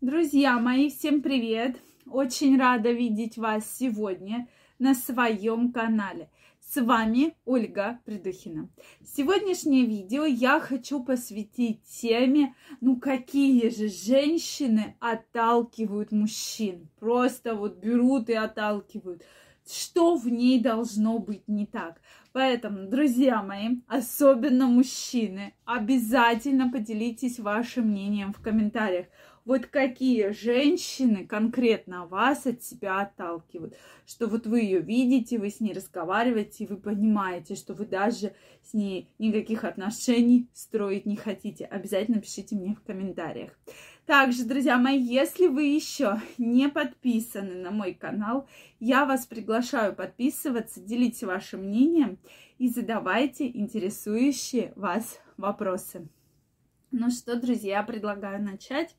Друзья мои, всем привет! Очень рада видеть вас сегодня на своем канале. С вами Ольга Придухина. Сегодняшнее видео я хочу посвятить теме, ну какие же женщины отталкивают мужчин. Просто вот берут и отталкивают. Что в ней должно быть не так? Поэтому, друзья мои, особенно мужчины, обязательно поделитесь вашим мнением в комментариях вот какие женщины конкретно вас от себя отталкивают, что вот вы ее видите, вы с ней разговариваете, вы понимаете, что вы даже с ней никаких отношений строить не хотите. Обязательно пишите мне в комментариях. Также, друзья мои, если вы еще не подписаны на мой канал, я вас приглашаю подписываться, делитесь вашим мнением и задавайте интересующие вас вопросы. Ну что, друзья, предлагаю начать.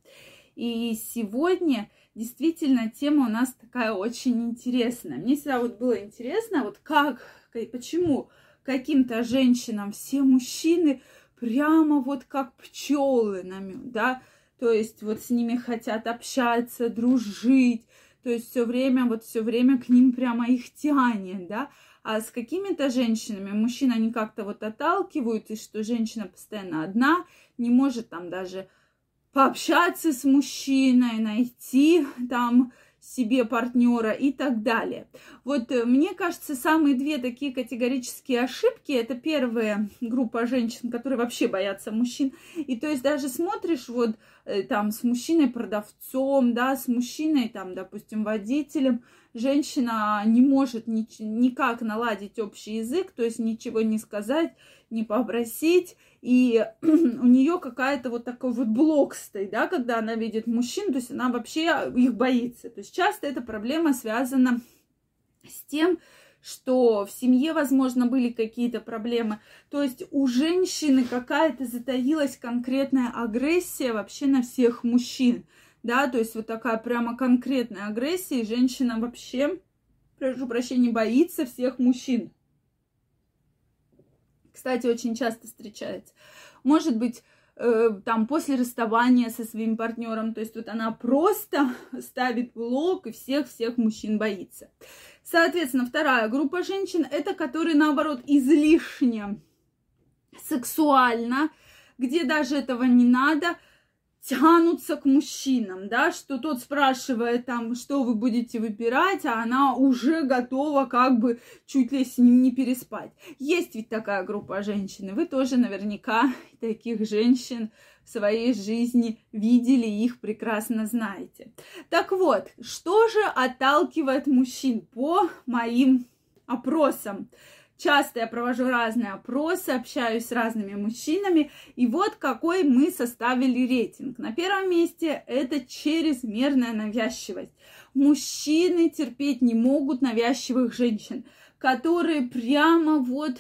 И сегодня действительно тема у нас такая очень интересная. Мне всегда вот было интересно, вот как, почему каким-то женщинам все мужчины прямо вот как пчелы на мед, да, то есть вот с ними хотят общаться, дружить, то есть все время, вот все время к ним прямо их тянет, да, а с какими-то женщинами мужчина они как-то вот отталкивают, и что женщина постоянно одна, не может там даже пообщаться с мужчиной, найти там себе партнера и так далее. Вот э, мне кажется, самые две такие категорические ошибки это первая группа женщин, которые вообще боятся мужчин. И то есть даже смотришь вот э, там с мужчиной-продавцом, да, с мужчиной там, допустим, водителем, женщина не может ни, никак наладить общий язык, то есть ничего не сказать, не попросить, и у нее какая-то вот такой вот блок стоит, да, когда она видит мужчин, то есть она вообще их боится. То есть часто эта проблема связана с тем, что в семье, возможно, были какие-то проблемы. То есть у женщины какая-то затаилась конкретная агрессия вообще на всех мужчин. Да, то есть вот такая прямо конкретная агрессия, и женщина вообще, прошу прощения, боится всех мужчин. Кстати, очень часто встречается. Может быть, э, там после расставания со своим партнером, то есть вот она просто ставит блок и всех-всех мужчин боится. Соответственно, вторая группа женщин это которые наоборот излишне сексуально, где даже этого не надо, тянутся к мужчинам, да, что тот спрашивает там, что вы будете выбирать, а она уже готова как бы чуть ли с ним не переспать. Есть ведь такая группа женщин, и вы тоже наверняка таких женщин в своей жизни видели, их прекрасно знаете. Так вот, что же отталкивает мужчин по моим опросам? Часто я провожу разные опросы, общаюсь с разными мужчинами. И вот какой мы составили рейтинг. На первом месте это чрезмерная навязчивость. Мужчины терпеть не могут навязчивых женщин, которые прямо вот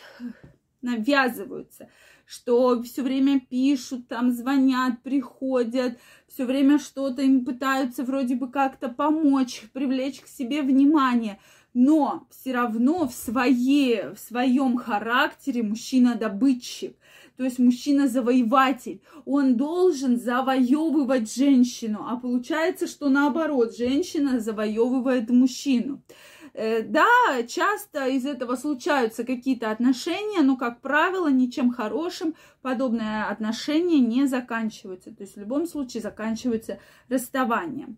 навязываются что все время пишут, там звонят, приходят, все время что-то им пытаются вроде бы как-то помочь, привлечь к себе внимание но все равно в, своей, в своем характере мужчина добытчик, то есть мужчина-завоеватель. Он должен завоевывать женщину, а получается, что наоборот, женщина завоевывает мужчину. Э, да, часто из этого случаются какие-то отношения, но, как правило, ничем хорошим подобные отношения не заканчиваются. То есть в любом случае заканчиваются расставанием.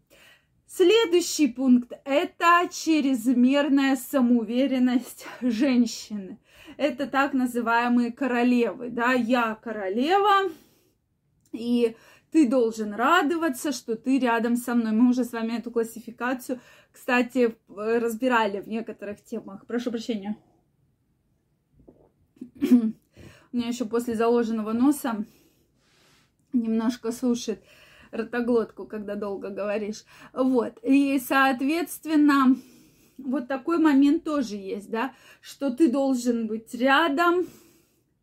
Следующий пункт – это чрезмерная самоуверенность женщины. Это так называемые королевы. Да, я королева, и ты должен радоваться, что ты рядом со мной. Мы уже с вами эту классификацию, кстати, разбирали в некоторых темах. Прошу прощения. У меня еще после заложенного носа немножко сушит ротоглотку, когда долго говоришь. Вот. И, соответственно, вот такой момент тоже есть, да, что ты должен быть рядом,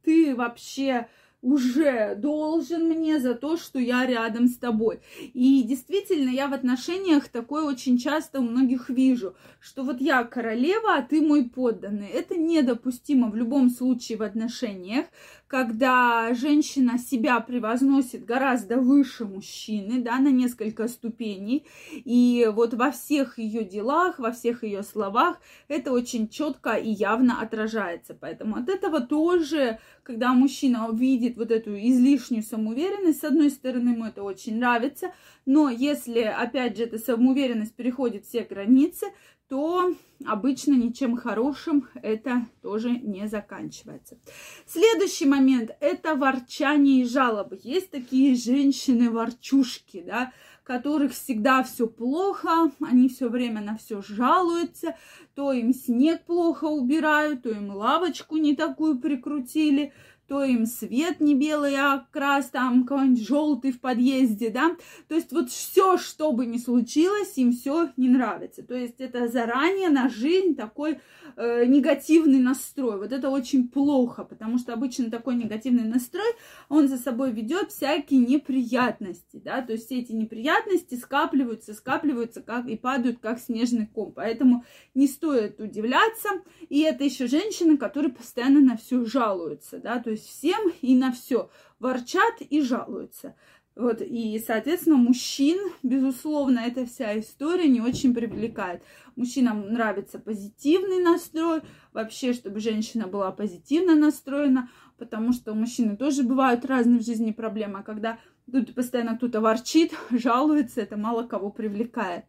ты вообще уже должен мне за то, что я рядом с тобой. И действительно, я в отношениях такое очень часто у многих вижу, что вот я королева, а ты мой подданный. Это недопустимо в любом случае в отношениях, когда женщина себя превозносит гораздо выше мужчины, да, на несколько ступеней, и вот во всех ее делах, во всех ее словах это очень четко и явно отражается. Поэтому от этого тоже, когда мужчина увидит вот эту излишнюю самоуверенность, с одной стороны, ему это очень нравится, но если, опять же, эта самоуверенность переходит все границы, то обычно ничем хорошим это тоже не заканчивается. Следующий момент – это ворчание и жалобы. Есть такие женщины-ворчушки, да, которых всегда все плохо, они все время на все жалуются, то им снег плохо убирают, то им лавочку не такую прикрутили, то им свет не белый, а крас там какой-нибудь желтый в подъезде, да. То есть вот все, что бы ни случилось, им все не нравится. То есть это заранее на жизнь такой э, негативный настрой. Вот это очень плохо, потому что обычно такой негативный настрой, он за собой ведет всякие неприятности, да. То есть все эти неприятности скапливаются, скапливаются как, и падают как снежный ком. Поэтому не стоит удивляться. И это еще женщины, которые постоянно на все жалуются, да. То есть есть всем и на все ворчат и жалуются. Вот, и, соответственно, мужчин, безусловно, эта вся история не очень привлекает. Мужчинам нравится позитивный настрой, вообще, чтобы женщина была позитивно настроена, потому что у мужчины тоже бывают разные в жизни проблемы, а когда тут постоянно кто-то ворчит, жалуется, это мало кого привлекает.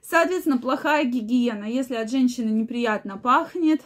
Соответственно, плохая гигиена. Если от женщины неприятно пахнет,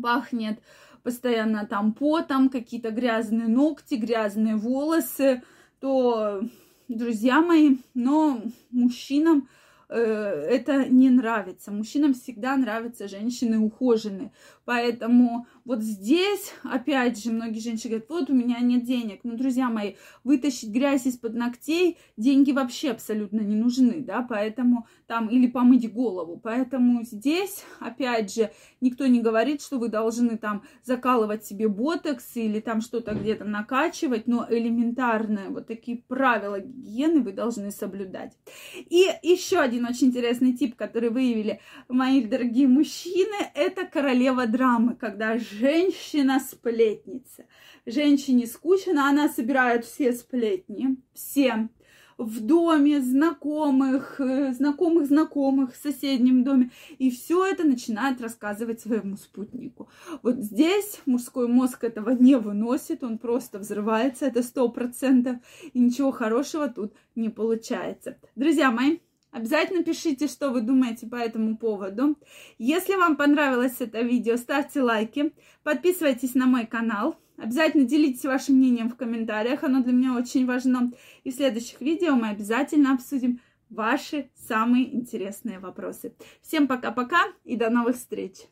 пахнет постоянно там потом, какие-то грязные ногти, грязные волосы, то, друзья мои, но мужчинам это не нравится. Мужчинам всегда нравятся женщины ухоженные. Поэтому вот здесь, опять же, многие женщины говорят, вот у меня нет денег. Ну, друзья мои, вытащить грязь из-под ногтей, деньги вообще абсолютно не нужны, да, поэтому там, или помыть голову. Поэтому здесь, опять же, никто не говорит, что вы должны там закалывать себе ботокс или там что-то где-то накачивать, но элементарные вот такие правила гигиены вы должны соблюдать. И еще один очень интересный тип, который выявили мои дорогие мужчины, это королева драмы, когда женщина-сплетница. Женщине скучно, она собирает все сплетни, все в доме знакомых, э, знакомых знакомых в соседнем доме. И все это начинает рассказывать своему спутнику. Вот здесь мужской мозг этого не выносит, он просто взрывается, это сто процентов, и ничего хорошего тут не получается. Друзья мои, Обязательно пишите, что вы думаете по этому поводу. Если вам понравилось это видео, ставьте лайки, подписывайтесь на мой канал. Обязательно делитесь вашим мнением в комментариях, оно для меня очень важно. И в следующих видео мы обязательно обсудим ваши самые интересные вопросы. Всем пока-пока и до новых встреч!